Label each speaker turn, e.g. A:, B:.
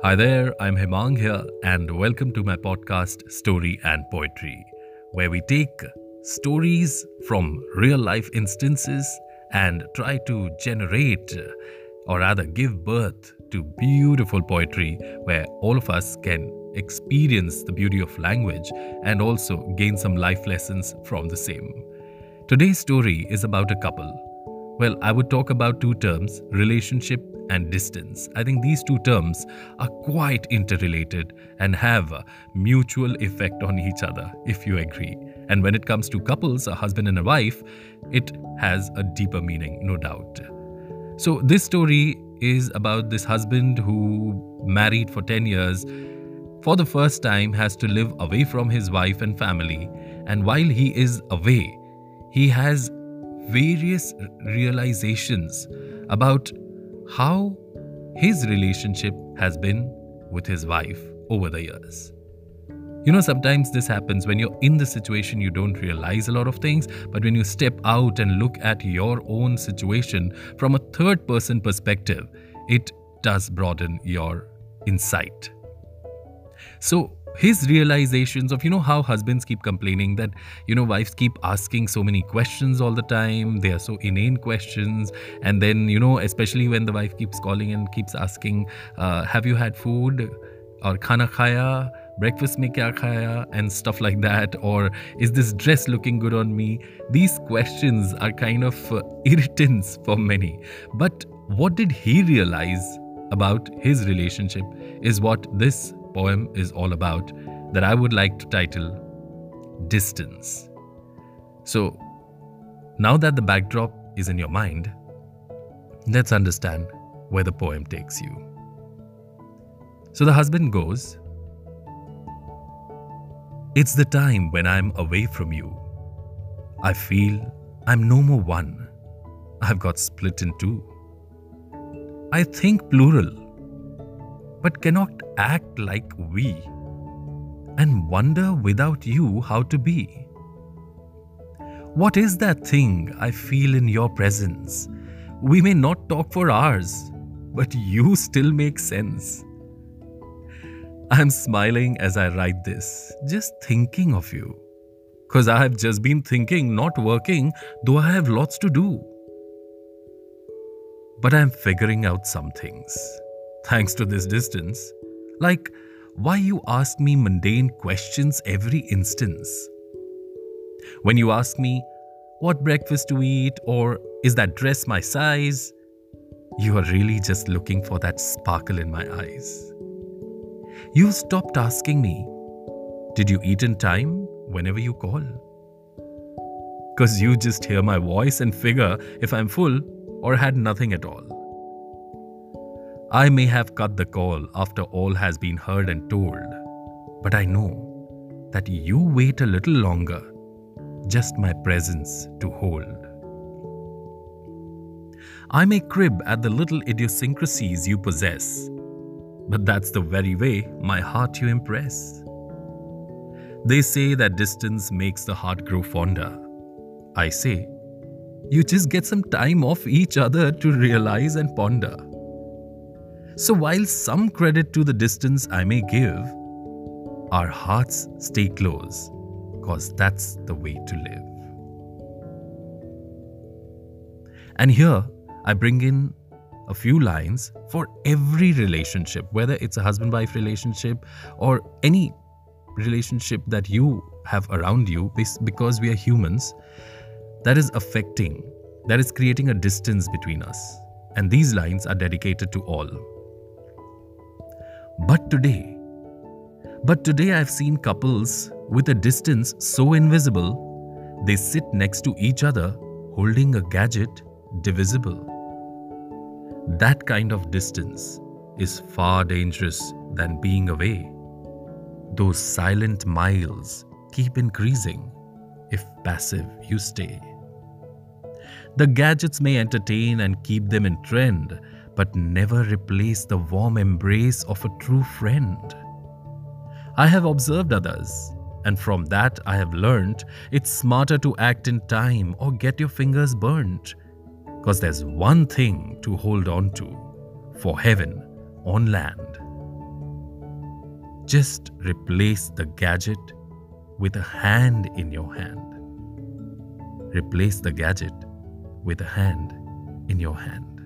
A: Hi there, I'm Himang here, and welcome to my podcast Story and Poetry, where we take stories from real life instances and try to generate, or rather give birth to beautiful poetry where all of us can experience the beauty of language and also gain some life lessons from the same. Today's story is about a couple. Well, I would talk about two terms relationship and distance. I think these two terms are quite interrelated and have a mutual effect on each other, if you agree. And when it comes to couples, a husband and a wife, it has a deeper meaning, no doubt. So, this story is about this husband who married for 10 years for the first time has to live away from his wife and family and while he is away he has various realizations about how his relationship has been with his wife over the years. You know, sometimes this happens when you're in the situation, you don't realize a lot of things, but when you step out and look at your own situation from a third person perspective, it does broaden your insight. So, his realizations of you know how husbands keep complaining that you know wives keep asking so many questions all the time. They are so inane questions. And then you know especially when the wife keeps calling and keeps asking uh, have you had food? Or khana khaya? Breakfast mein kya khaya? and stuff like that. Or is this dress looking good on me? These questions are kind of uh, irritants for many. But what did he realize about his relationship is what this poem is all about that I would like to title Distance. So, now that the backdrop is in your mind, let's understand where the poem takes you. So the husband goes, It's the time when I'm away from you. I feel I'm no more one. I've got split in two. I think plural but cannot act like we, and wonder without you how to be. What is that thing I feel in your presence? We may not talk for hours, but you still make sense. I'm smiling as I write this, just thinking of you. Because I have just been thinking, not working, though I have lots to do. But I'm figuring out some things thanks to this distance. Like, why you ask me mundane questions every instance? When you ask me, what breakfast to eat, or is that dress my size? You are really just looking for that sparkle in my eyes. You stopped asking me, did you eat in time whenever you call? Because you just hear my voice and figure if I'm full or had nothing at all. I may have cut the call after all has been heard and told, but I know that you wait a little longer, just my presence to hold. I may crib at the little idiosyncrasies you possess, but that's the very way my heart you impress. They say that distance makes the heart grow fonder. I say, you just get some time off each other to realize and ponder. So, while some credit to the distance I may give, our hearts stay close because that's the way to live. And here I bring in a few lines for every relationship, whether it's a husband wife relationship or any relationship that you have around you, because we are humans, that is affecting, that is creating a distance between us. And these lines are dedicated to all. But today, but today I've seen couples with a distance so invisible, they sit next to each other holding a gadget divisible. That kind of distance is far dangerous than being away. Those silent miles keep increasing if passive you stay. The gadgets may entertain and keep them in trend, but never replace the warm embrace of a true friend. I have observed others, and from that I have learned it's smarter to act in time or get your fingers burnt. Because there's one thing to hold on to for heaven on land. just replace the gadget with a hand in your hand. Replace the gadget with a hand in your hand.